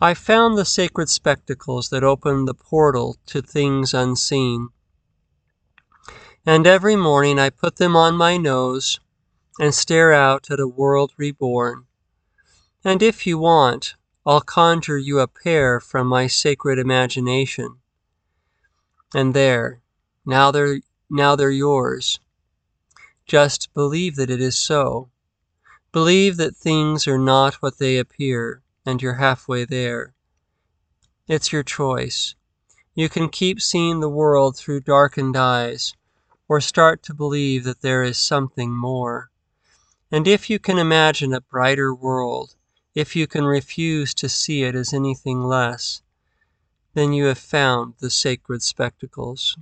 I found the sacred spectacles that open the portal to things unseen. And every morning I put them on my nose and stare out at a world reborn. And if you want, I'll conjure you a pair from my sacred imagination. And there, now they're, now they're yours. Just believe that it is so. Believe that things are not what they appear, and you're halfway there. It's your choice. You can keep seeing the world through darkened eyes, or start to believe that there is something more. And if you can imagine a brighter world, if you can refuse to see it as anything less, then you have found the sacred spectacles.